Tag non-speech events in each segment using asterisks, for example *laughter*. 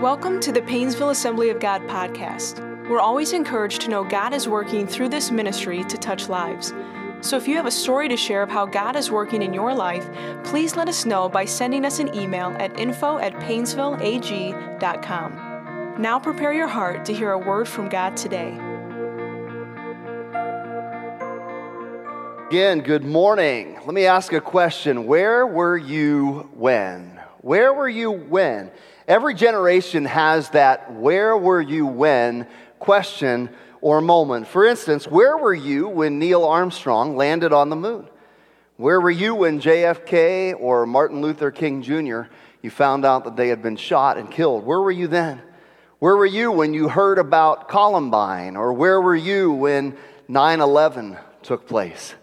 Welcome to the Paynesville Assembly of God podcast. We're always encouraged to know God is working through this ministry to touch lives. So if you have a story to share of how God is working in your life, please let us know by sending us an email at info at paynesvilleag.com. Now prepare your heart to hear a word from God today. Again, good morning. Let me ask a question. Where were you when? Where were you when? Every generation has that where were you when question or moment. For instance, where were you when Neil Armstrong landed on the moon? Where were you when JFK or Martin Luther King Jr. you found out that they had been shot and killed? Where were you then? Where were you when you heard about Columbine or where were you when 9/11 took place?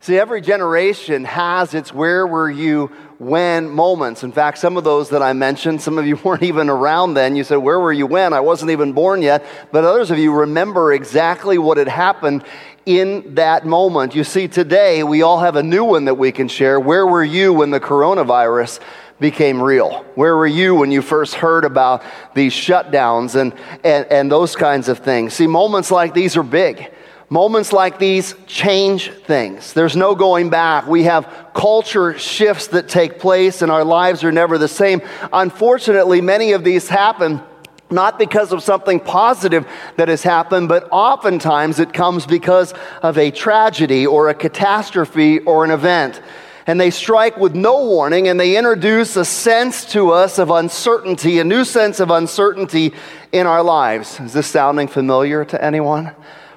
See, every generation has its where were you when moments. In fact, some of those that I mentioned, some of you *laughs* weren't even around then. You said, Where were you when? I wasn't even born yet. But others of you remember exactly what had happened in that moment. You see, today we all have a new one that we can share. Where were you when the coronavirus? became real? Where were you when you first heard about these shutdowns and, and, and those kinds of things? See, moments like these are big. Moments like these change things. There's no going back. We have culture shifts that take place, and our lives are never the same. Unfortunately, many of these happen not because of something positive that has happened, but oftentimes it comes because of a tragedy or a catastrophe or an event. And they strike with no warning and they introduce a sense to us of uncertainty, a new sense of uncertainty in our lives. Is this sounding familiar to anyone?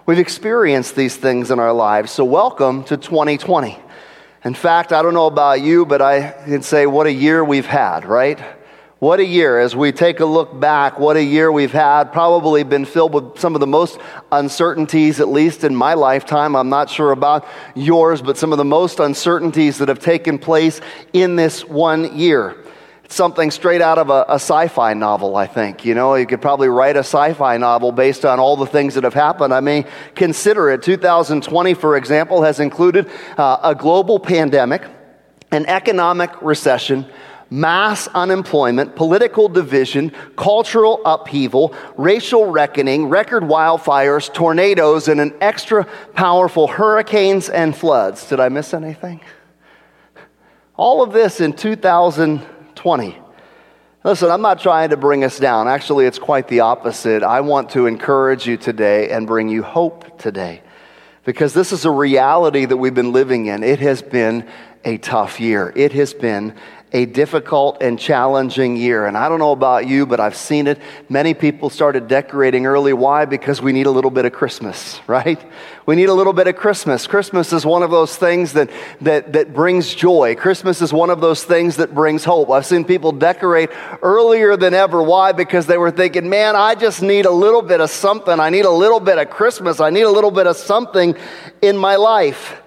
We've experienced these things in our lives. So, welcome to 2020. In fact, I don't know about you, but I can say what a year we've had, right? What a year. As we take a look back, what a year we've had. Probably been filled with some of the most uncertainties, at least in my lifetime. I'm not sure about yours, but some of the most uncertainties that have taken place in this one year something straight out of a, a sci fi novel, I think. You know, you could probably write a sci fi novel based on all the things that have happened. I mean, consider it. 2020, for example, has included uh, a global pandemic, an economic recession, mass unemployment, political division, cultural upheaval, racial reckoning, record wildfires, tornadoes, and an extra powerful hurricanes and floods. Did I miss anything? All of this in 2020. 20. Listen, I'm not trying to bring us down. Actually, it's quite the opposite. I want to encourage you today and bring you hope today because this is a reality that we've been living in. It has been a tough year, it has been a difficult and challenging year. And I don't know about you, but I've seen it. Many people started decorating early. Why? Because we need a little bit of Christmas, *laughs* right? We need a little bit of Christmas. Christmas is one of those things that, that, that brings joy. Christmas is one of those things that brings hope. I've seen people decorate earlier than ever. Why? Because they were thinking, man, I just need a little bit of something. I need a little bit of Christmas. I need a little bit of something in my life.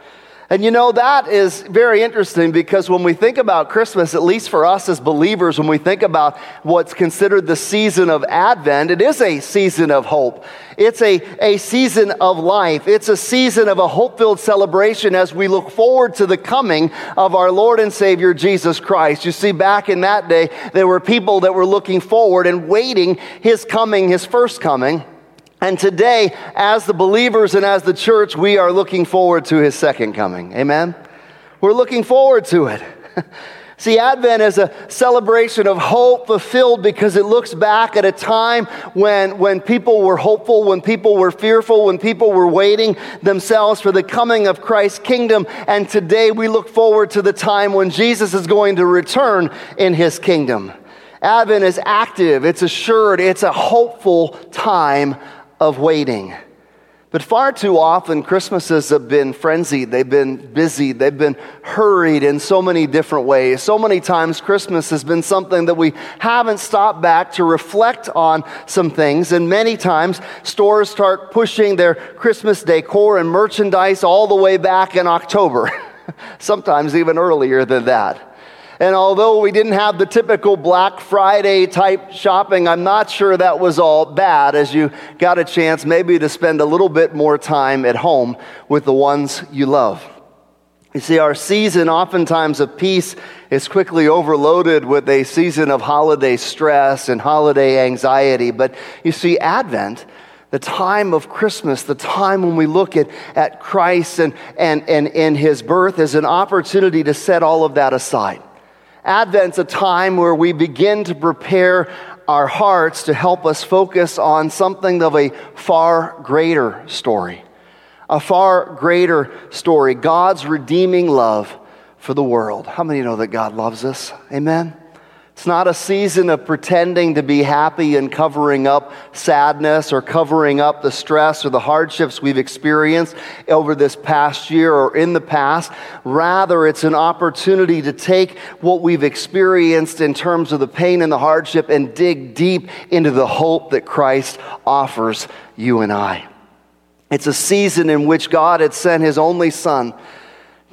And you know, that is very interesting because when we think about Christmas, at least for us as believers, when we think about what's considered the season of Advent, it is a season of hope. It's a, a season of life. It's a season of a hope filled celebration as we look forward to the coming of our Lord and Savior Jesus Christ. You see, back in that day, there were people that were looking forward and waiting His coming, His first coming. And today, as the believers and as the church, we are looking forward to his second coming. Amen? We're looking forward to it. *laughs* See, Advent is a celebration of hope fulfilled because it looks back at a time when, when people were hopeful, when people were fearful, when people were waiting themselves for the coming of Christ's kingdom. And today we look forward to the time when Jesus is going to return in his kingdom. Advent is active, it's assured, it's a hopeful time of waiting. But far too often, Christmases have been frenzied. They've been busy. They've been hurried in so many different ways. So many times, Christmas has been something that we haven't stopped back to reflect on some things. And many times, stores start pushing their Christmas decor and merchandise all the way back in October, *laughs* sometimes even earlier than that. And although we didn't have the typical Black Friday type shopping, I'm not sure that was all bad as you got a chance maybe to spend a little bit more time at home with the ones you love. You see, our season, oftentimes of peace, is quickly overloaded with a season of holiday stress and holiday anxiety. But you see, Advent, the time of Christmas, the time when we look at, at Christ and, and, and, and his birth, is an opportunity to set all of that aside. Advent's a time where we begin to prepare our hearts to help us focus on something of a far greater story a far greater story God's redeeming love for the world. How many know that God loves us? Amen. It's not a season of pretending to be happy and covering up sadness or covering up the stress or the hardships we've experienced over this past year or in the past. Rather, it's an opportunity to take what we've experienced in terms of the pain and the hardship and dig deep into the hope that Christ offers you and I. It's a season in which God had sent his only son,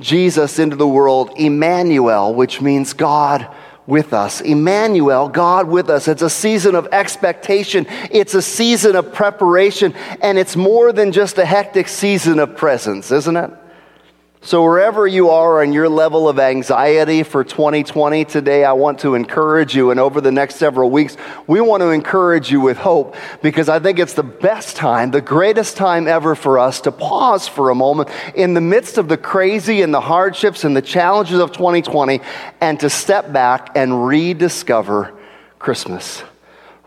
Jesus, into the world, Emmanuel, which means God with us. Emmanuel, God with us. It's a season of expectation, it's a season of preparation, and it's more than just a hectic season of presence, isn't it? So, wherever you are on your level of anxiety for 2020 today, I want to encourage you. And over the next several weeks, we want to encourage you with hope because I think it's the best time, the greatest time ever for us to pause for a moment in the midst of the crazy and the hardships and the challenges of 2020 and to step back and rediscover Christmas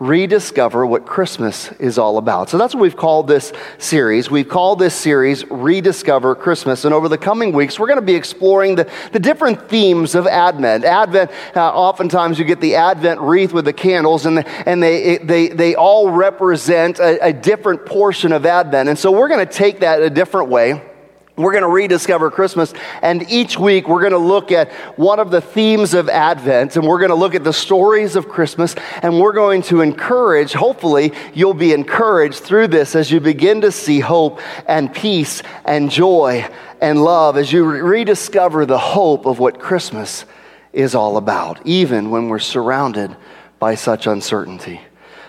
rediscover what Christmas is all about. So that's what we've called this series. We've called this series Rediscover Christmas. And over the coming weeks, we're going to be exploring the, the different themes of Advent. Advent, uh, oftentimes you get the Advent wreath with the candles, and, and they, they, they all represent a, a different portion of Advent. And so we're going to take that a different way. We're going to rediscover Christmas, and each week we're going to look at one of the themes of Advent, and we're going to look at the stories of Christmas, and we're going to encourage, hopefully, you'll be encouraged through this as you begin to see hope and peace and joy and love as you rediscover the hope of what Christmas is all about, even when we're surrounded by such uncertainty.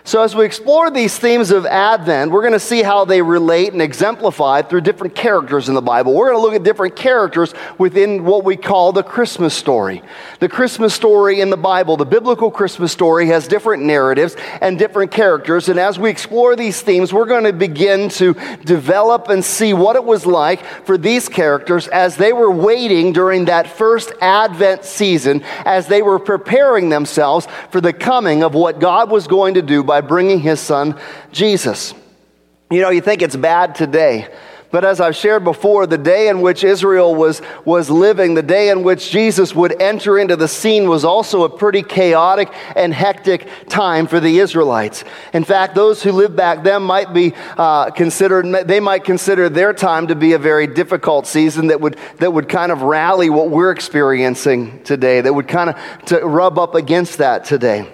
So, as we explore these themes of Advent, we're going to see how they relate and exemplify through different characters in the Bible. We're going to look at different characters within what we call the Christmas story. The Christmas story in the Bible, the biblical Christmas story, has different narratives and different characters. And as we explore these themes, we're going to begin to develop and see what it was like for these characters as they were waiting during that first Advent season, as they were preparing themselves for the coming of what God was going to do by bringing his son Jesus. You know, you think it's bad today. But as I've shared before, the day in which Israel was, was living, the day in which Jesus would enter into the scene, was also a pretty chaotic and hectic time for the Israelites. In fact, those who lived back then might be uh, considered, they might consider their time to be a very difficult season that would, that would kind of rally what we're experiencing today, that would kind of to rub up against that today.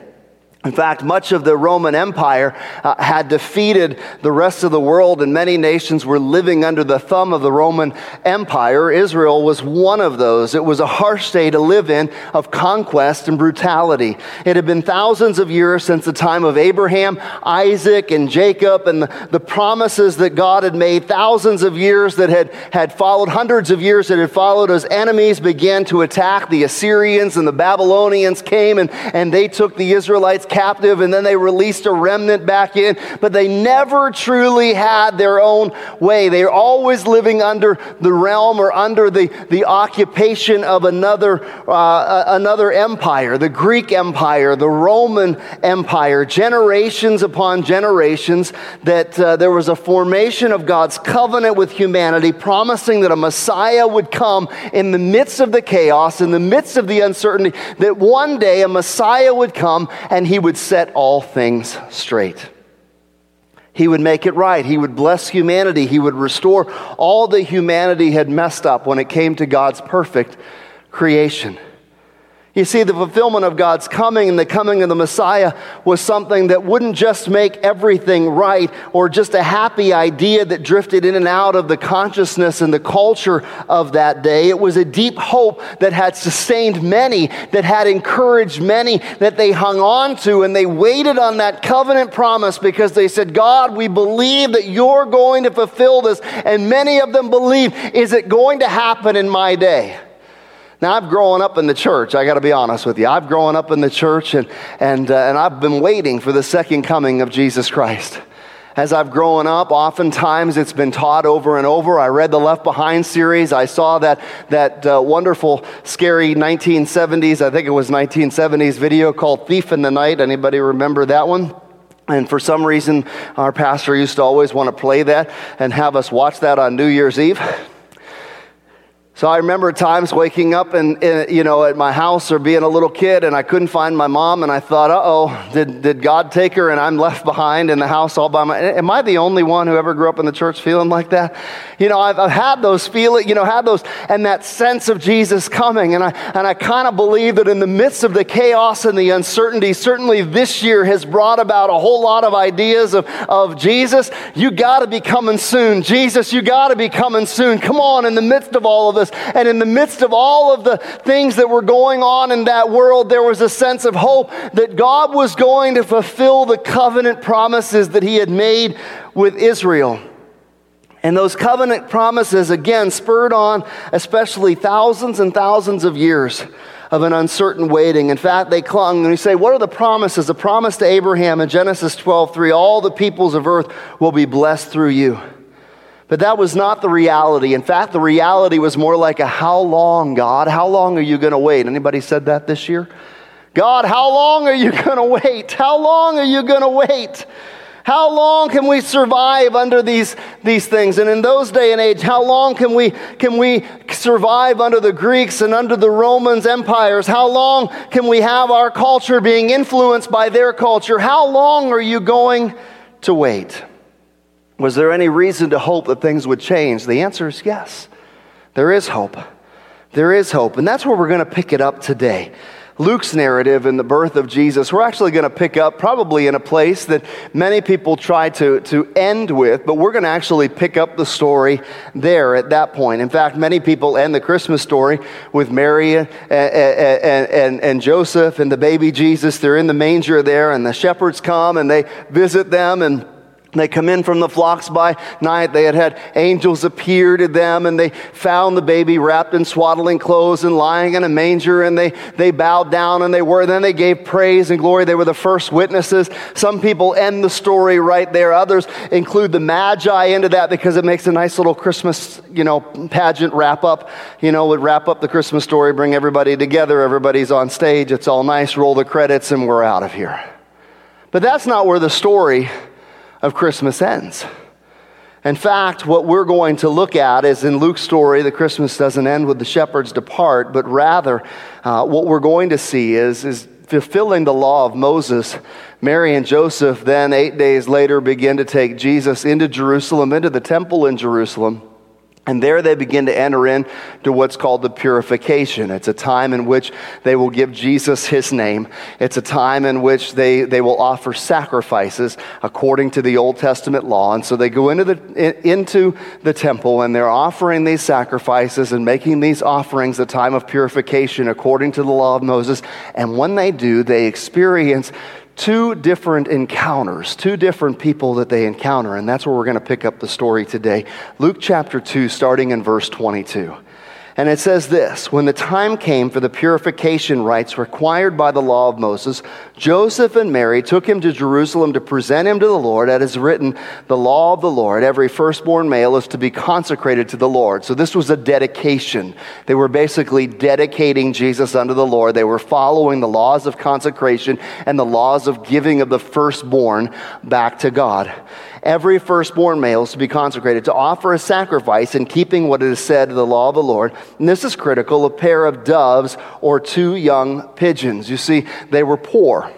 In fact, much of the Roman Empire uh, had defeated the rest of the world, and many nations were living under the thumb of the Roman Empire. Israel was one of those. It was a harsh day to live in of conquest and brutality. It had been thousands of years since the time of Abraham, Isaac, and Jacob, and the, the promises that God had made, thousands of years that had, had followed, hundreds of years that had followed as enemies began to attack. The Assyrians and the Babylonians came and, and they took the Israelites captive and then they released a remnant back in, but they never truly had their own way. They're always living under the realm or under the, the occupation of another, uh, another empire, the Greek Empire, the Roman Empire, generations upon generations, that uh, there was a formation of God's covenant with humanity, promising that a Messiah would come in the midst of the chaos, in the midst of the uncertainty, that one day a Messiah would come and he would would set all things straight. He would make it right. He would bless humanity. He would restore all that humanity had messed up when it came to God's perfect creation. You see, the fulfillment of God's coming and the coming of the Messiah was something that wouldn't just make everything right or just a happy idea that drifted in and out of the consciousness and the culture of that day. It was a deep hope that had sustained many, that had encouraged many, that they hung on to, and they waited on that covenant promise because they said, God, we believe that you're going to fulfill this. And many of them believe, is it going to happen in my day? Now, I've grown up in the church. I got to be honest with you. I've grown up in the church and, and, uh, and I've been waiting for the second coming of Jesus Christ. As I've grown up, oftentimes it's been taught over and over. I read the Left Behind series. I saw that, that uh, wonderful, scary 1970s, I think it was 1970s video called Thief in the Night. Anybody remember that one? And for some reason, our pastor used to always want to play that and have us watch that on New Year's Eve. So I remember times waking up and, you know, at my house or being a little kid and I couldn't find my mom and I thought, uh-oh, did, did God take her and I'm left behind in the house all by my, am I the only one who ever grew up in the church feeling like that? You know, I've, I've had those feelings, you know, had those, and that sense of Jesus coming. And I, and I kind of believe that in the midst of the chaos and the uncertainty, certainly this year has brought about a whole lot of ideas of, of Jesus. You got to be coming soon. Jesus, you got to be coming soon. Come on, in the midst of all of this, and in the midst of all of the things that were going on in that world, there was a sense of hope that God was going to fulfill the covenant promises that He had made with Israel. And those covenant promises, again, spurred on especially thousands and thousands of years of an uncertain waiting. In fact, they clung. And we say, what are the promises? The promise to Abraham in Genesis 12 3 all the peoples of earth will be blessed through you. But that was not the reality. In fact, the reality was more like a how long, God? How long are you going to wait? Anybody said that this year? God, how long are you going to wait? How long are you going to wait? How long can we survive under these, these things? And in those day and age, how long can we, can we survive under the Greeks and under the Romans empires? How long can we have our culture being influenced by their culture? How long are you going to wait? Was there any reason to hope that things would change? The answer is yes. There is hope. There is hope. And that's where we're going to pick it up today. Luke's narrative in the birth of Jesus, we're actually going to pick up probably in a place that many people try to, to end with, but we're going to actually pick up the story there at that point. In fact, many people end the Christmas story with Mary and, and, and, and Joseph and the baby Jesus. They're in the manger there, and the shepherds come and they visit them and they come in from the flocks by night. They had had angels appear to them and they found the baby wrapped in swaddling clothes and lying in a manger and they, they bowed down and they were. Then they gave praise and glory. They were the first witnesses. Some people end the story right there. Others include the Magi into that because it makes a nice little Christmas, you know, pageant wrap up. You know, would wrap up the Christmas story, bring everybody together. Everybody's on stage. It's all nice. Roll the credits and we're out of here. But that's not where the story of Christmas ends. In fact, what we're going to look at is in Luke's story, the Christmas doesn't end with the shepherds depart, but rather uh, what we're going to see is, is fulfilling the law of Moses. Mary and Joseph then, eight days later, begin to take Jesus into Jerusalem, into the temple in Jerusalem. And there they begin to enter into what's called the purification. It's a time in which they will give Jesus his name. It's a time in which they, they will offer sacrifices according to the Old Testament law. And so they go into the, into the temple and they're offering these sacrifices and making these offerings a time of purification according to the law of Moses. And when they do, they experience two different encounters, two different people that they encounter. And that's where we're going to pick up the story today. Luke chapter 2, starting in verse 22. And it says this When the time came for the purification rites required by the law of Moses, Joseph and Mary took him to Jerusalem to present him to the Lord. As is written, the law of the Lord, every firstborn male is to be consecrated to the Lord. So this was a dedication. They were basically dedicating Jesus unto the Lord. They were following the laws of consecration and the laws of giving of the firstborn back to God every firstborn male is to be consecrated, to offer a sacrifice in keeping what it is said to the law of the Lord. And this is critical a pair of doves or two young pigeons. You see, they were poor.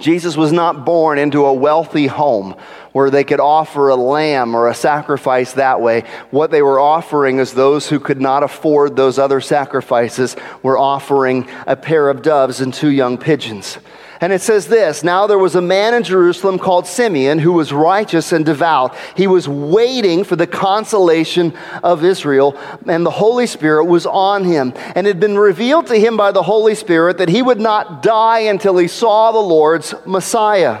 Jesus was not born into a wealthy home where they could offer a lamb or a sacrifice that way. What they were offering is those who could not afford those other sacrifices were offering a pair of doves and two young pigeons. And it says this Now there was a man in Jerusalem called Simeon who was righteous and devout. He was waiting for the consolation of Israel, and the Holy Spirit was on him. And it had been revealed to him by the Holy Spirit that he would not die until he saw the Lord's Messiah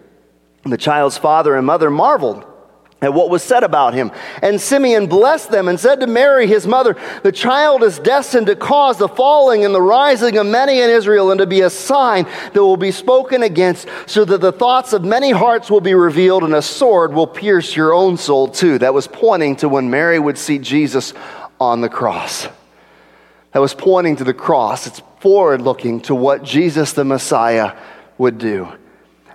the child's father and mother marveled at what was said about him. And Simeon blessed them and said to Mary, his mother, The child is destined to cause the falling and the rising of many in Israel and to be a sign that will be spoken against, so that the thoughts of many hearts will be revealed and a sword will pierce your own soul too. That was pointing to when Mary would see Jesus on the cross. That was pointing to the cross. It's forward looking to what Jesus the Messiah would do.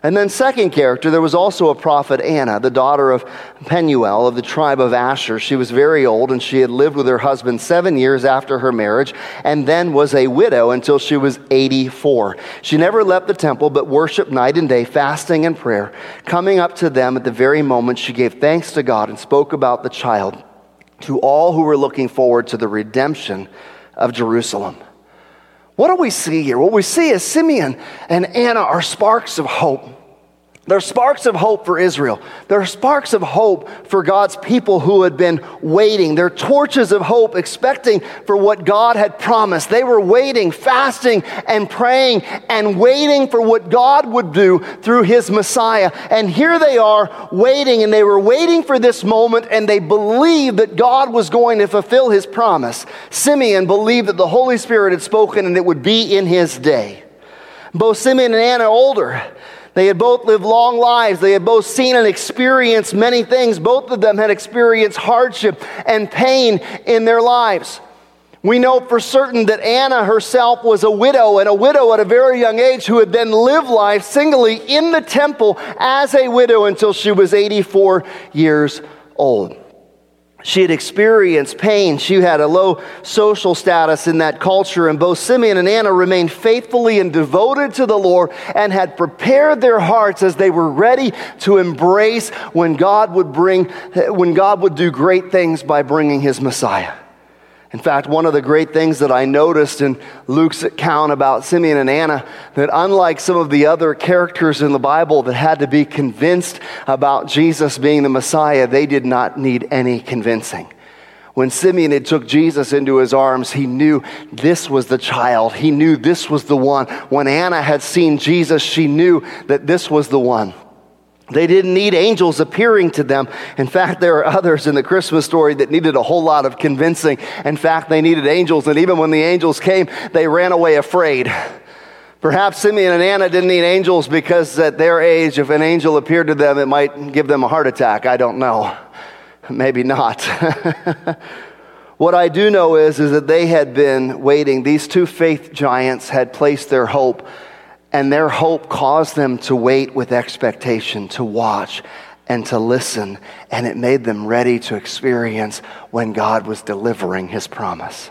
And then, second character, there was also a prophet, Anna, the daughter of Penuel of the tribe of Asher. She was very old and she had lived with her husband seven years after her marriage and then was a widow until she was 84. She never left the temple but worshiped night and day, fasting and prayer. Coming up to them at the very moment, she gave thanks to God and spoke about the child to all who were looking forward to the redemption of Jerusalem. What do we see here? What we see is Simeon and Anna are sparks of hope. There are sparks of hope for Israel. There are sparks of hope for God's people who had been waiting. They're torches of hope, expecting for what God had promised. They were waiting, fasting, and praying, and waiting for what God would do through his Messiah. And here they are waiting, and they were waiting for this moment, and they believed that God was going to fulfill his promise. Simeon believed that the Holy Spirit had spoken and it would be in his day. Both Simeon and Anna are older. They had both lived long lives. They had both seen and experienced many things. Both of them had experienced hardship and pain in their lives. We know for certain that Anna herself was a widow, and a widow at a very young age who had then lived life singly in the temple as a widow until she was 84 years old. She had experienced pain. She had a low social status in that culture. And both Simeon and Anna remained faithfully and devoted to the Lord and had prepared their hearts as they were ready to embrace when God would bring, when God would do great things by bringing his Messiah. In fact, one of the great things that I noticed in Luke's account about Simeon and Anna, that unlike some of the other characters in the Bible that had to be convinced about Jesus being the Messiah, they did not need any convincing. When Simeon had took Jesus into his arms, he knew this was the child. He knew this was the one. When Anna had seen Jesus, she knew that this was the one. They didn't need angels appearing to them. In fact, there are others in the Christmas story that needed a whole lot of convincing. In fact, they needed angels, and even when the angels came, they ran away afraid. Perhaps Simeon and Anna didn't need angels because at their age, if an angel appeared to them, it might give them a heart attack. I don't know. Maybe not. *laughs* what I do know is, is that they had been waiting. These two faith giants had placed their hope and their hope caused them to wait with expectation, to watch and to listen. And it made them ready to experience when God was delivering his promise.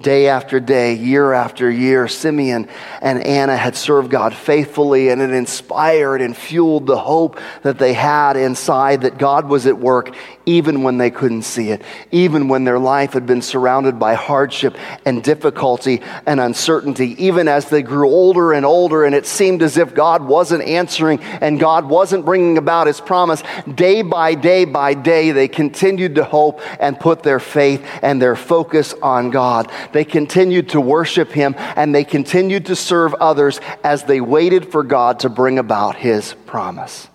Day after day, year after year, Simeon and Anna had served God faithfully, and it inspired and fueled the hope that they had inside that God was at work even when they couldn't see it, even when their life had been surrounded by hardship and difficulty and uncertainty, even as they grew older and older, and it seemed as if God wasn't answering and God wasn't bringing about his promise. Day by day by day, they continued to hope and put their faith and their focus on God. They continued to worship him and they continued to serve others as they waited for God to bring about his promise.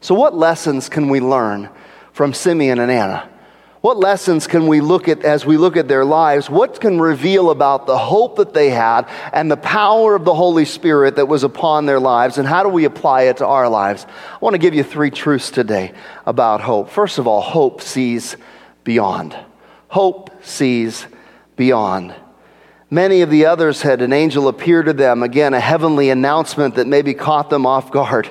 So, what lessons can we learn from Simeon and Anna? What lessons can we look at as we look at their lives? What can reveal about the hope that they had and the power of the Holy Spirit that was upon their lives? And how do we apply it to our lives? I want to give you three truths today about hope. First of all, hope sees beyond. Hope sees beyond. Many of the others had an angel appear to them, again, a heavenly announcement that maybe caught them off guard.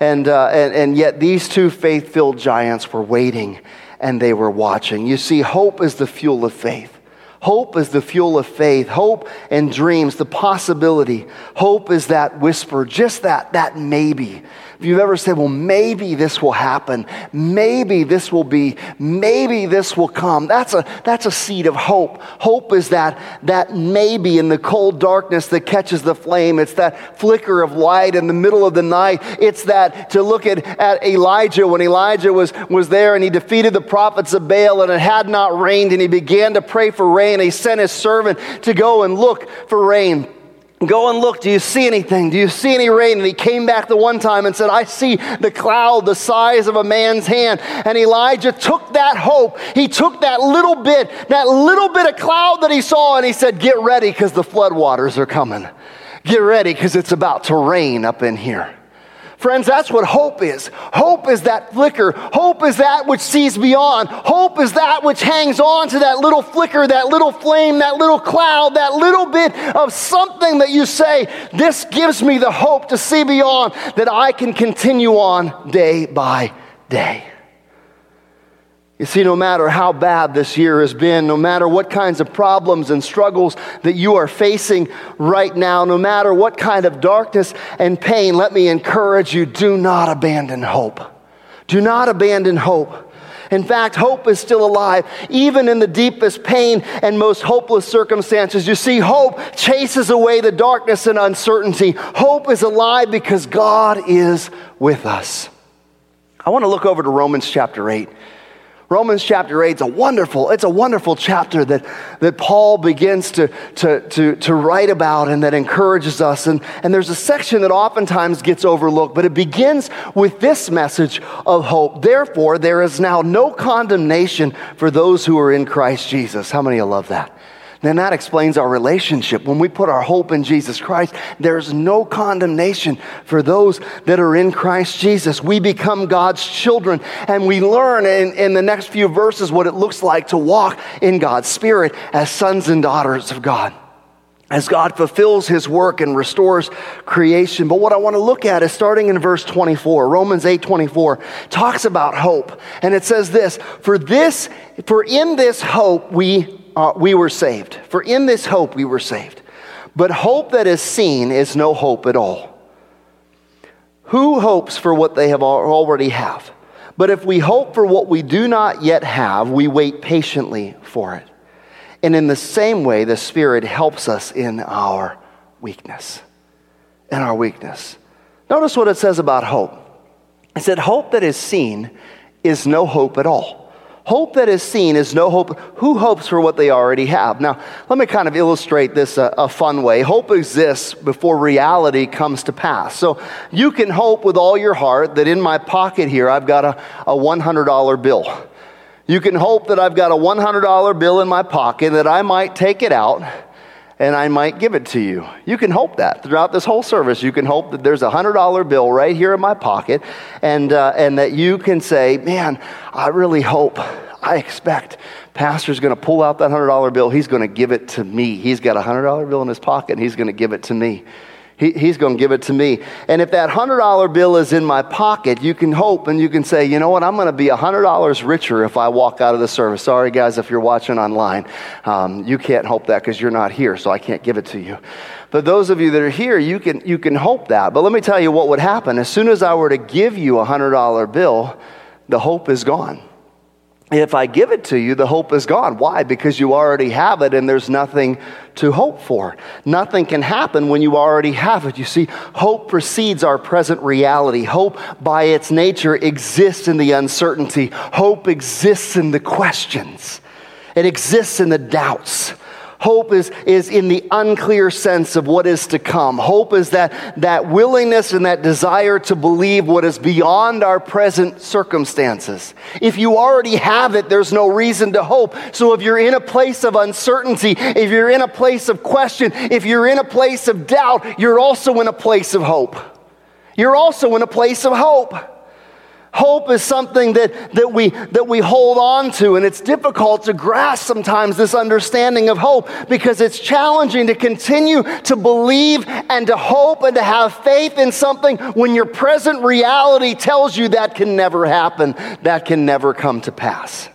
And, uh, and, and yet these two faith filled giants were waiting and they were watching. You see, hope is the fuel of faith. Hope is the fuel of faith. Hope and dreams, the possibility. Hope is that whisper, just that, that maybe. If you've ever said, well, maybe this will happen, maybe this will be, maybe this will come, that's a, that's a seed of hope. Hope is that, that maybe in the cold darkness that catches the flame. It's that flicker of light in the middle of the night. It's that to look at, at Elijah when Elijah was, was there and he defeated the prophets of Baal and it had not rained and he began to pray for rain. He sent his servant to go and look for rain. Go and look. Do you see anything? Do you see any rain? And he came back the one time and said, I see the cloud the size of a man's hand. And Elijah took that hope. He took that little bit, that little bit of cloud that he saw, and he said, Get ready because the floodwaters are coming. Get ready because it's about to rain up in here. Friends, that's what hope is. Hope is that flicker. Hope is that which sees beyond. Hope is that which hangs on to that little flicker, that little flame, that little cloud, that little bit of something that you say, This gives me the hope to see beyond, that I can continue on day by day. You see, no matter how bad this year has been, no matter what kinds of problems and struggles that you are facing right now, no matter what kind of darkness and pain, let me encourage you do not abandon hope. Do not abandon hope. In fact, hope is still alive, even in the deepest pain and most hopeless circumstances. You see, hope chases away the darkness and uncertainty. Hope is alive because God is with us. I want to look over to Romans chapter 8. Romans chapter 8 is a wonderful, it's a wonderful chapter that, that Paul begins to, to, to, to write about and that encourages us. And, and there's a section that oftentimes gets overlooked, but it begins with this message of hope. Therefore, there is now no condemnation for those who are in Christ Jesus. How many of love that? Then that explains our relationship. When we put our hope in Jesus Christ, there's no condemnation for those that are in Christ Jesus. We become God's children, and we learn in, in the next few verses what it looks like to walk in God's Spirit as sons and daughters of God as God fulfills his work and restores creation. But what I want to look at is starting in verse 24. Romans 8 24 talks about hope. And it says this For this, for in this hope we uh, we were saved. For in this hope we were saved. But hope that is seen is no hope at all. Who hopes for what they have already have? But if we hope for what we do not yet have, we wait patiently for it. And in the same way, the Spirit helps us in our weakness. In our weakness. Notice what it says about hope. It said, Hope that is seen is no hope at all. Hope that is seen is no hope. Who hopes for what they already have? Now, let me kind of illustrate this a, a, fun way. Hope exists before reality comes to pass. So you can hope with all your heart that in my pocket here I've got a, a $100 bill. You can hope that I've got a $100 bill in my pocket that I might take it out and I might give it to you. You can hope that throughout this whole service. You can hope that there's a $100 bill right here in my pocket and, uh, and that you can say, man, I really hope, I expect pastor's going to pull out that $100 bill. He's going to give it to me. He's got a $100 bill in his pocket and he's going to give it to me. He, he's going to give it to me. And if that $100 bill is in my pocket, you can hope and you can say, you know what, I'm going to be $100 richer if I walk out of the service. Sorry, guys, if you're watching online. Um, you can't hope that because you're not here, so I can't give it to you. But those of you that are here, you can, you can hope that. But let me tell you what would happen. As soon as I were to give you a $100 bill, the hope is gone if I give it to you, the hope is gone. Why? Because you already have it and there's nothing to hope for. Nothing can happen when you already have it. You see, hope precedes our present reality. Hope, by its nature, exists in the uncertainty. Hope exists in the questions, it exists in the doubts. Hope is, is in the unclear sense of what is to come. Hope is that, that willingness and that desire to believe what is beyond our present circumstances. If you already have it, there's no reason to hope. So if you're in a place of uncertainty, if you're in a place of question, if you're in a place of doubt, you're also in a place of hope. You're also in a place of hope. Hope is something that, that, we, that we hold on to, and it's difficult to grasp sometimes this understanding of hope because it's challenging to continue to believe and to hope and to have faith in something when your present reality tells you that can never happen, that can never come to pass.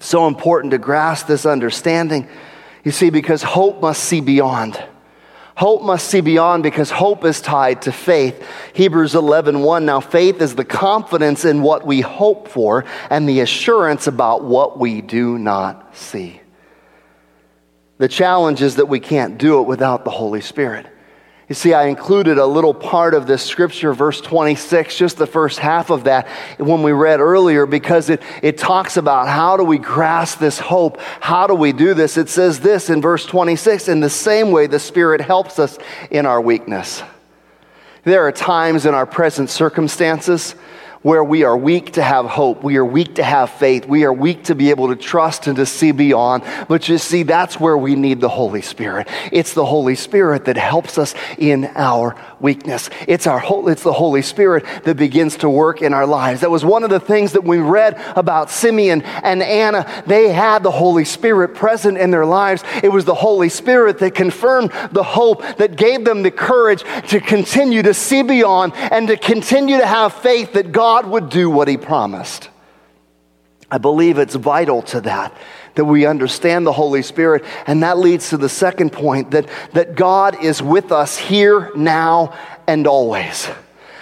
so important to grasp this understanding, you see, because hope must see beyond. Hope must see beyond because hope is tied to faith. Hebrews 11:1 1, Now faith is the confidence in what we hope for and the assurance about what we do not see. The challenge is that we can't do it without the Holy Spirit. You see, I included a little part of this scripture, verse 26, just the first half of that when we read earlier, because it, it talks about how do we grasp this hope? How do we do this? It says this in verse 26 in the same way the Spirit helps us in our weakness. There are times in our present circumstances where we are weak to have hope. We are weak to have faith. We are weak to be able to trust and to see beyond. But you see, that's where we need the Holy Spirit. It's the Holy Spirit that helps us in our weakness. It's, our, it's the Holy Spirit that begins to work in our lives. That was one of the things that we read about Simeon and Anna. They had the Holy Spirit present in their lives. It was the Holy Spirit that confirmed the hope, that gave them the courage to continue to see beyond and to continue to have faith that God God would do what he promised. I believe it's vital to that, that we understand the Holy Spirit. And that leads to the second point that, that God is with us here, now, and always.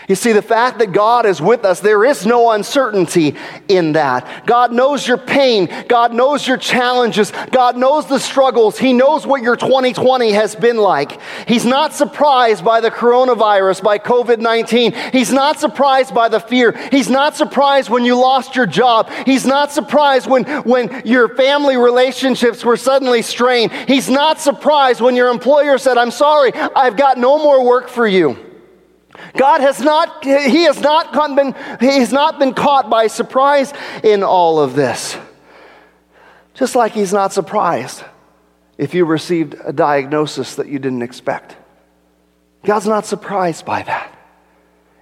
You see, the fact that God is with us, there is no uncertainty in that. God knows your pain. God knows your challenges. God knows the struggles. He knows what your 2020 has been like. He's not surprised by the coronavirus, by COVID 19. He's not surprised by the fear. He's not surprised when you lost your job. He's not surprised when, when your family relationships were suddenly strained. He's not surprised when your employer said, I'm sorry, I've got no more work for you. God has not, he has not been, he has not been caught by surprise in all of this. Just like he's not surprised if you received a diagnosis that you didn't expect. God's not surprised by that.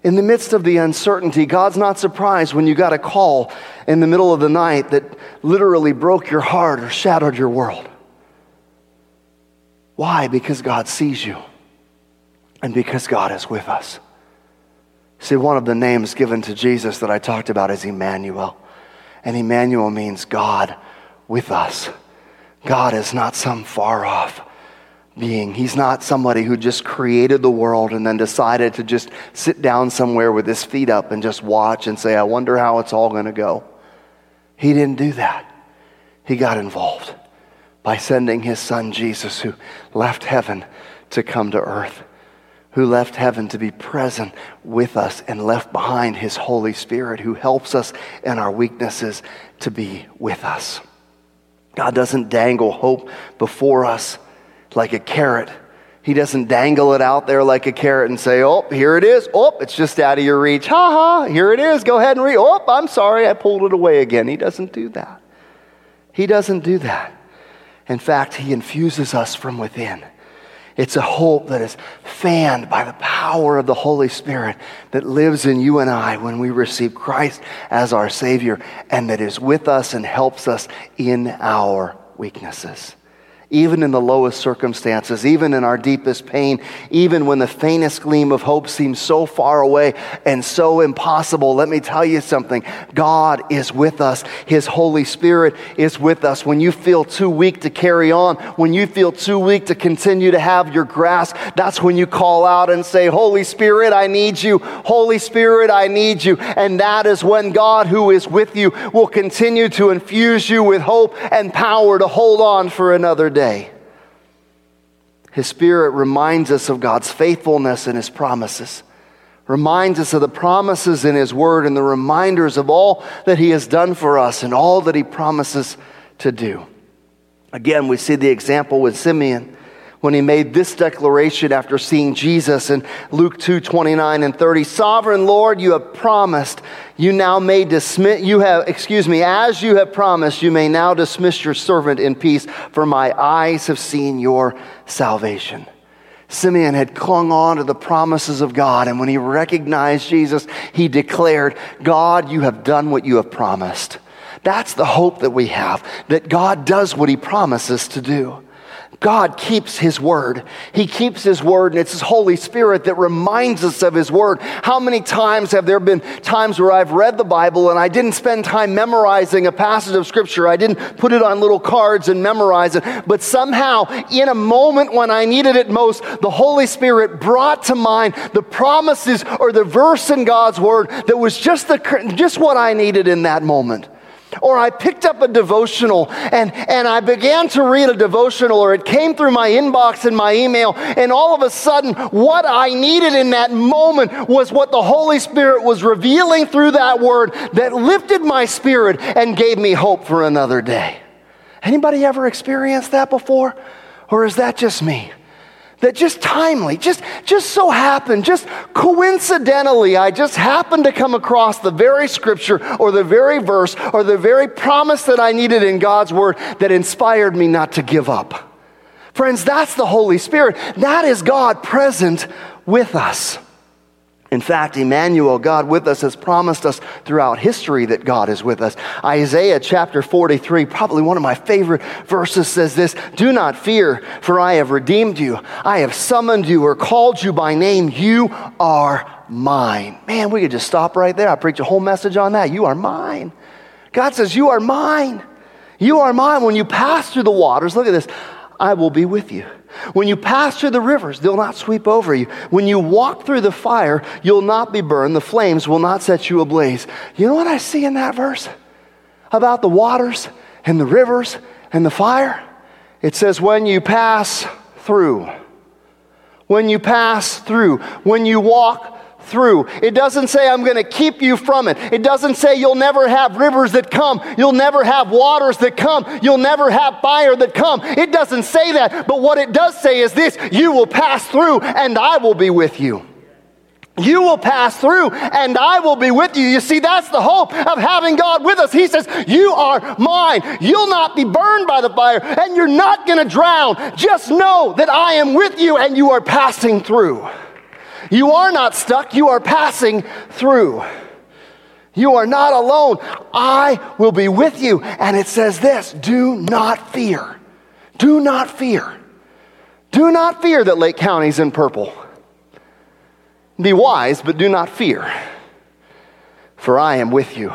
In the midst of the uncertainty, God's not surprised when you got a call in the middle of the night that literally broke your heart or shattered your world. Why? Because God sees you and because God is with us. See, one of the names given to Jesus that I talked about is Emmanuel. And Emmanuel means God with us. God is not some far off being. He's not somebody who just created the world and then decided to just sit down somewhere with his feet up and just watch and say, I wonder how it's all going to go. He didn't do that. He got involved by sending his son Jesus, who left heaven to come to earth who left heaven to be present with us and left behind his Holy Spirit, who helps us in our weaknesses to be with us. God doesn't dangle hope before us like a carrot. He doesn't dangle it out there like a carrot and say, Oh, here it is. Oh, it's just out of your reach. Ha ha, here it is. Go ahead and read. Oh, I'm sorry, I pulled it away again. He doesn't do that. He doesn't do that. In fact, He infuses us from within. It's a hope that is fanned by the power of the Holy Spirit that lives in you and I when we receive Christ as our Savior and that is with us and helps us in our weaknesses even in the lowest circumstances, even in our deepest pain, even when the faintest gleam of hope seems so far away and so impossible, let me tell you something. God is with us. His Holy Spirit is with us. When you feel too weak to carry on, when you feel too weak to continue to have your grasp, that's when you call out and say, Holy Spirit, I need you. Holy Spirit, I need you. And that is when God, who is with you, will continue to infuse you with hope and power to hold on for another day day. His Spirit reminds us of God's faithfulness and His promises, reminds us of the promises in His Word and the reminders of all that He has done for us and all that He promises to do. Again, we see the example with Simeon when he made this declaration after seeing Jesus in Luke 2 29 and 30. Sovereign Lord, you have promised, you now may dismiss, you have, excuse me, as you have promised, you may now dismiss your servant in peace, for my eyes have seen your salvation. Simeon had clung on to the promises of God, and when he recognized Jesus, he declared, God, you have done what you have promised. That's the hope that we have, that God does what he promises to do. God keeps His word. He keeps His word, and it's His Holy Spirit that reminds us of His word. How many times have there been times where I've read the Bible and I didn't spend time memorizing a passage of Scripture? I didn't put it on little cards and memorize it, but somehow, in a moment when I needed it most, the Holy Spirit brought to mind the promises or the verse in God's word that was just, the, just what I needed in that moment. Or I picked up a devotional and, and I began to read a devotional, or it came through my inbox and my email, and all of a sudden, what I needed in that moment was what the Holy Spirit was revealing through that word that lifted my spirit and gave me hope for another day. Anybody ever experienced that before? Or is that just me? That just timely, just, just so happened, just coincidentally, I just happened to come across the very scripture or the very verse or the very promise that I needed in God's word that inspired me not to give up. Friends, that's the Holy Spirit. That is God present with us. In fact, Emmanuel, God with us, has promised us throughout history that God is with us. Isaiah chapter 43, probably one of my favorite verses, says this Do not fear, for I have redeemed you. I have summoned you or called you by name. You are mine. Man, we could just stop right there. I preach a whole message on that. You are mine. God says, You are mine. You are mine. When you pass through the waters, look at this, I will be with you. When you pass through the rivers, they'll not sweep over you. When you walk through the fire, you'll not be burned. The flames will not set you ablaze. You know what I see in that verse about the waters and the rivers and the fire? It says, when you pass through. When you pass through. When you walk through. It doesn't say, I'm going to keep you from it. It doesn't say, you'll never have rivers that come. You'll never have waters that come. You'll never have fire that come. It doesn't say that. But what it does say is this you will pass through, and I will be with you. You will pass through and I will be with you. You see, that's the hope of having God with us. He says, You are mine. You'll not be burned by the fire and you're not going to drown. Just know that I am with you and you are passing through. You are not stuck, you are passing through. You are not alone. I will be with you. And it says this do not fear. Do not fear. Do not fear that Lake County's in purple. Be wise, but do not fear. For I am with you.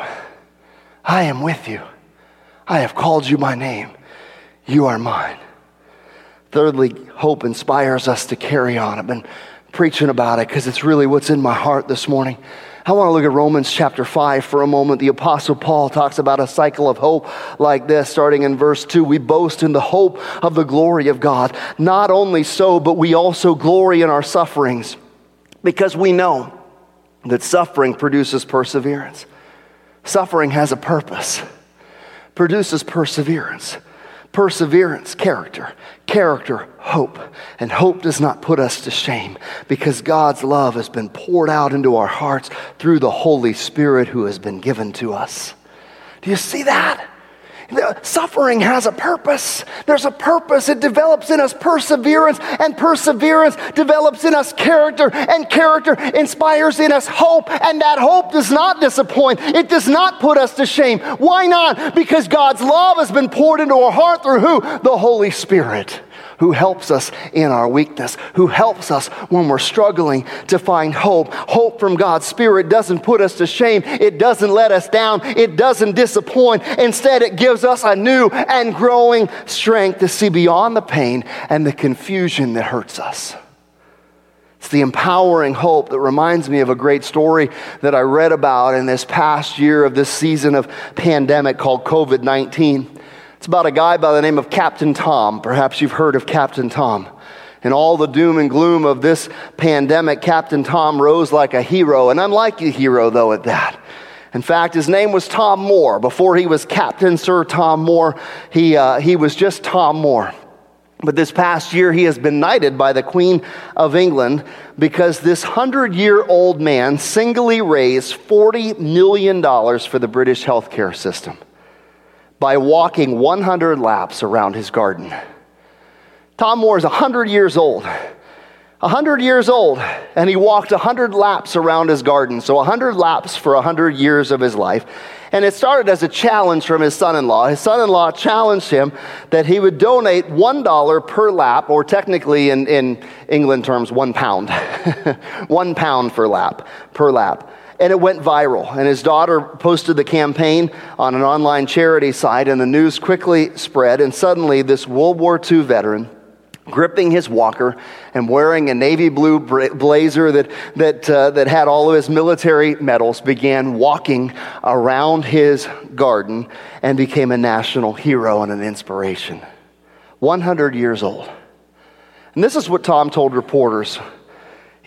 I am with you. I have called you by name. You are mine. Thirdly, hope inspires us to carry on. I've been preaching about it because it's really what's in my heart this morning. I want to look at Romans chapter 5 for a moment. The Apostle Paul talks about a cycle of hope like this, starting in verse 2. We boast in the hope of the glory of God. Not only so, but we also glory in our sufferings because we know that suffering produces perseverance. Suffering has a purpose, produces perseverance. Perseverance, character. Character, hope. And hope does not put us to shame because God's love has been poured out into our hearts through the Holy Spirit who has been given to us. Do you see that? Suffering has a purpose. There's a purpose. It develops in us perseverance, and perseverance develops in us character, and character inspires in us hope, and that hope does not disappoint. It does not put us to shame. Why not? Because God's love has been poured into our heart through who? The Holy Spirit who helps us in our weakness, who helps us when we're struggling to find hope. Hope from God's Spirit doesn't put us to shame, it doesn't let us down, it doesn't disappoint. Instead, it gives us a new and growing strength to see beyond the pain and the confusion that hurts us. It's the empowering hope that reminds me of a great story that I read about in this past year of this season of pandemic called COVID 19. It's about a guy by the name of Captain Tom. Perhaps you've heard of Captain Tom. In all the doom and gloom of this pandemic, Captain Tom rose like a hero, and I'm like a hero, though, at that. In fact, his name was Tom Moore. Before he was Captain Sir Tom Moore, he, uh, he was just Tom Moore. But this past year, he has been knighted by the Queen of England because this 100 year old man singly raised $40 million for the British healthcare system by walking 100 laps around his garden. Tom Moore is 100 years old. 100 years old, and he walked 100 laps around his garden. So 100 laps for 100 years of his life. And it started as a challenge from his son in law. His son in law challenged him that he would donate $1 per lap, or technically in, in England terms, one pound. *laughs* one pound per lap, per lap. And it went viral. And his daughter posted the campaign on an online charity site, and the news quickly spread. And suddenly, this World War II veteran, gripping his walker and wearing a navy blue blazer that, that, uh, that had all of his military medals, began walking around his garden and became a national hero and an inspiration. 100 years old. And this is what Tom told reporters.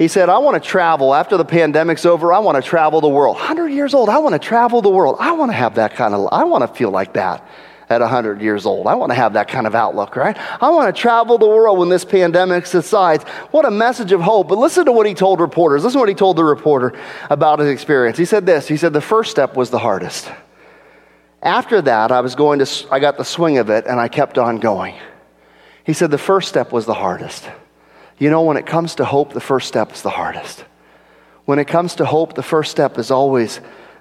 He said, I want to travel after the pandemic's over. I want to travel the world. 100 years old. I want to travel the world. I want to have that kind of, I want to feel like that at 100 years old. I want to have that kind of outlook, right? I want to travel the world when this pandemic subsides. What a message of hope. But listen to what he told reporters. Listen to what he told the reporter about his experience. He said this He said, The first step was the hardest. After that, I was going to, I got the swing of it and I kept on going. He said, The first step was the hardest. You know, when it comes to hope, the first step is the hardest. When it comes to hope, the first step is always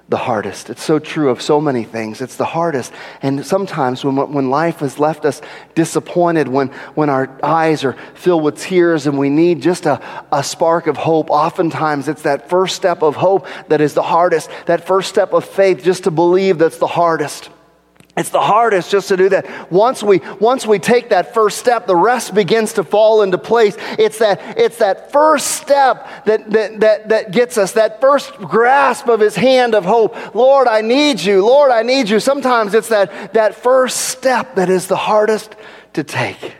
the hardest. It's so true of so many things. It's the hardest. And sometimes when, when life has left us disappointed, when, when our eyes are filled with tears and we need just a, a spark of hope, oftentimes it's that first step of hope that is the hardest. That first step of faith, just to believe that's the hardest. It's the hardest just to do that. Once we, once we take that first step, the rest begins to fall into place. It's that, it's that first step that, that, that, that gets us, that first grasp of his hand of hope. Lord, I need you. Lord, I need you. Sometimes it's that, that first step that is the hardest to take.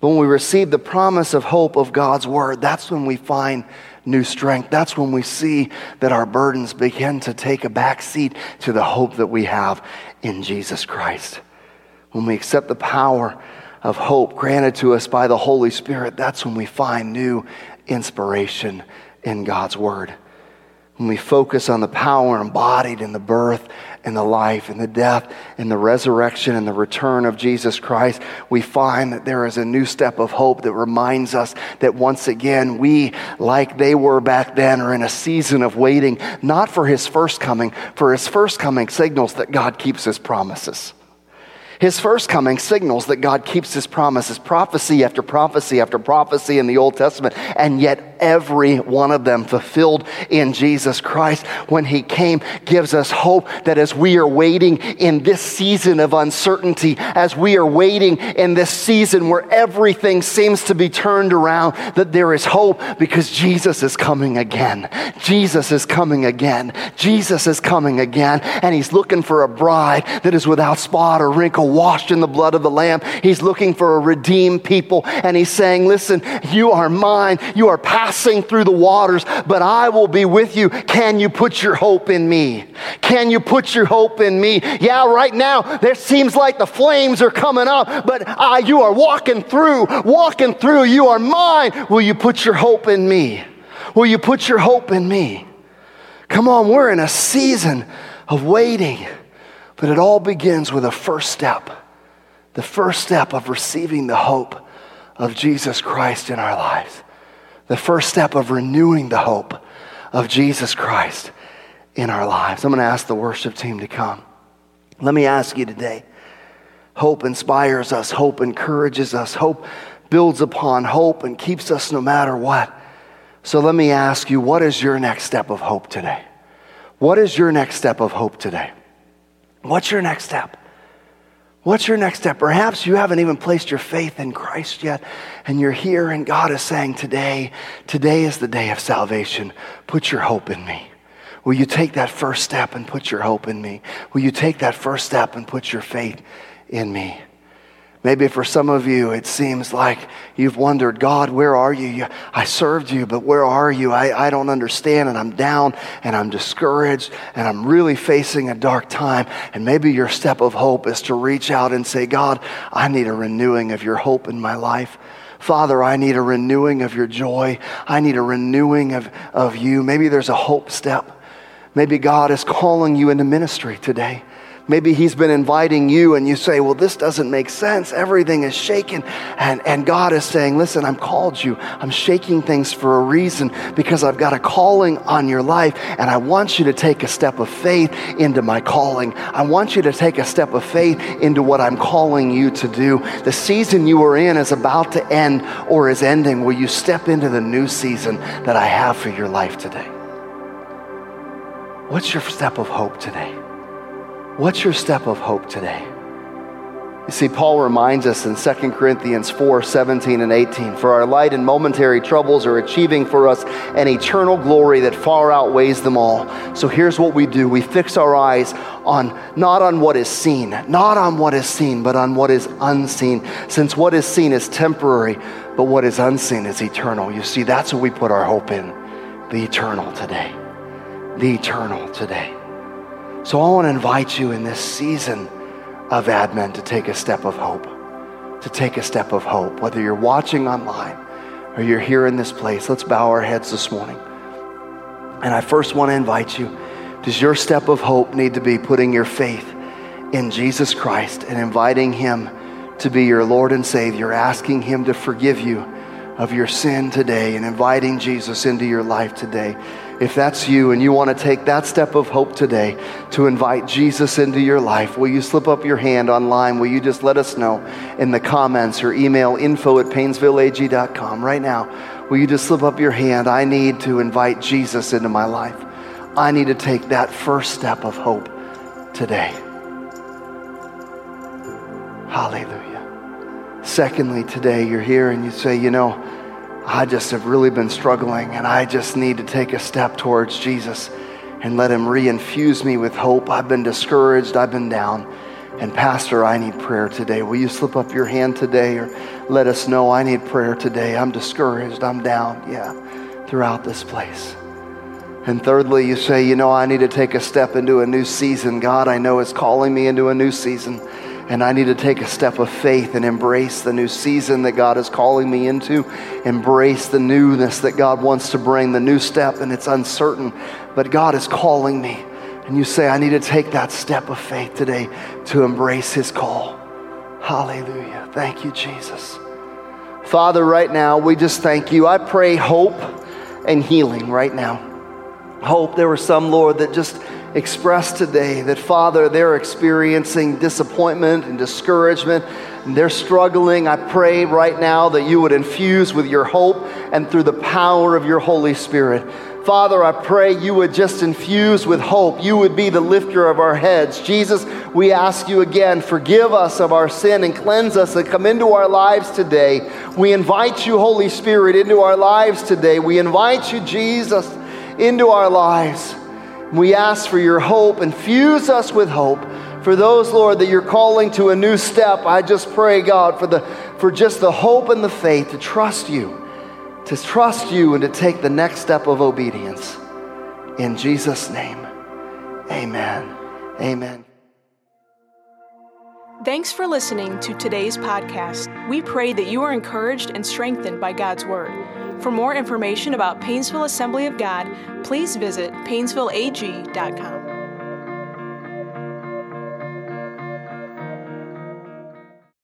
But when we receive the promise of hope of God's word, that's when we find new strength. That's when we see that our burdens begin to take a back seat to the hope that we have in Jesus Christ. When we accept the power of hope granted to us by the Holy Spirit, that's when we find new inspiration in God's Word. When we focus on the power embodied in the birth and the life and the death and the resurrection and the return of Jesus Christ, we find that there is a new step of hope that reminds us that once again, we, like they were back then, are in a season of waiting, not for his first coming, for his first coming signals that God keeps his promises. His first coming signals that God keeps his promises, prophecy after prophecy after prophecy in the Old Testament, and yet every one of them fulfilled in Jesus Christ when he came gives us hope that as we are waiting in this season of uncertainty, as we are waiting in this season where everything seems to be turned around, that there is hope because Jesus is coming again. Jesus is coming again. Jesus is coming again, and he's looking for a bride that is without spot or wrinkle washed in the blood of the Lamb. He's looking for a redeemed people. And he's saying, Listen, you are mine. You are passing through the waters, but I will be with you. Can you put your hope in me? Can you put your hope in me? Yeah, right now, there seems like the flames are coming up, but uh, you are walking through, walking through. You are mine. Will you put your hope in me? Will you put your hope in me? Come on, we're in a season of waiting. But it all begins with a first step the first step of receiving the hope of Jesus Christ in our lives, the first step of renewing the hope of Jesus Christ in our lives. I'm going to ask the worship team to come. Let me ask you today hope inspires us, hope encourages us, hope builds upon hope and keeps us no matter what. So let me ask you, what is your next step of hope today? What is your next step of hope today? What's your next step? What's your next step? Perhaps you haven't even placed your faith in Christ yet, and you're here, and God is saying, Today, today is the day of salvation. Put your hope in me. Will you take that first step and put your hope in me? Will you take that first step and put your faith in me? Maybe for some of you, it seems like you've wondered, God, where are you? I served you, but where are you? I, I don't understand, and I'm down, and I'm discouraged, and I'm really facing a dark time. And maybe your step of hope is to reach out and say, God, I need a renewing of your hope in my life. Father, I need a renewing of your joy. I need a renewing of, of you. Maybe there's a hope step. Maybe God is calling you into ministry today. Maybe he's been inviting you and you say, Well, this doesn't make sense. Everything is shaken. And, and God is saying, Listen, I'm called you. I'm shaking things for a reason because I've got a calling on your life. And I want you to take a step of faith into my calling. I want you to take a step of faith into what I'm calling you to do. The season you are in is about to end or is ending. Will you step into the new season that I have for your life today? What's your step of hope today? What's your step of hope today? You see, Paul reminds us in 2 Corinthians 4 17 and 18 For our light and momentary troubles are achieving for us an eternal glory that far outweighs them all. So here's what we do we fix our eyes on not on what is seen, not on what is seen, but on what is unseen, since what is seen is temporary, but what is unseen is eternal. You see, that's what we put our hope in the eternal today. The eternal today. So I want to invite you in this season of Advent to take a step of hope. To take a step of hope. Whether you're watching online or you're here in this place, let's bow our heads this morning. And I first want to invite you does your step of hope need to be putting your faith in Jesus Christ and inviting Him to be your Lord and Savior, asking Him to forgive you of your sin today and inviting Jesus into your life today? If that's you and you want to take that step of hope today to invite Jesus into your life, will you slip up your hand online? Will you just let us know in the comments or email info at painesvilleag.com right now? Will you just slip up your hand? I need to invite Jesus into my life. I need to take that first step of hope today. Hallelujah. Secondly, today you're here and you say, you know, I just have really been struggling and I just need to take a step towards Jesus and let Him reinfuse me with hope. I've been discouraged, I've been down. And, Pastor, I need prayer today. Will you slip up your hand today or let us know I need prayer today? I'm discouraged, I'm down, yeah, throughout this place. And thirdly, you say, you know, I need to take a step into a new season. God, I know is calling me into a new season. And I need to take a step of faith and embrace the new season that God is calling me into, embrace the newness that God wants to bring, the new step, and it's uncertain, but God is calling me. And you say, I need to take that step of faith today to embrace His call. Hallelujah. Thank you, Jesus. Father, right now, we just thank you. I pray hope and healing right now. Hope. There were some, Lord, that just expressed today that, Father, they're experiencing disappointment and discouragement and they're struggling. I pray right now that you would infuse with your hope and through the power of your Holy Spirit. Father, I pray you would just infuse with hope. You would be the lifter of our heads. Jesus, we ask you again, forgive us of our sin and cleanse us and come into our lives today. We invite you, Holy Spirit, into our lives today. We invite you, Jesus, into our lives. We ask for your hope. And infuse us with hope. For those, Lord, that you're calling to a new step, I just pray, God, for, the, for just the hope and the faith to trust you, to trust you and to take the next step of obedience. In Jesus' name, amen. Amen. Thanks for listening to today's podcast. We pray that you are encouraged and strengthened by God's Word. For more information about Painesville Assembly of God, please visit painesvilleag.com.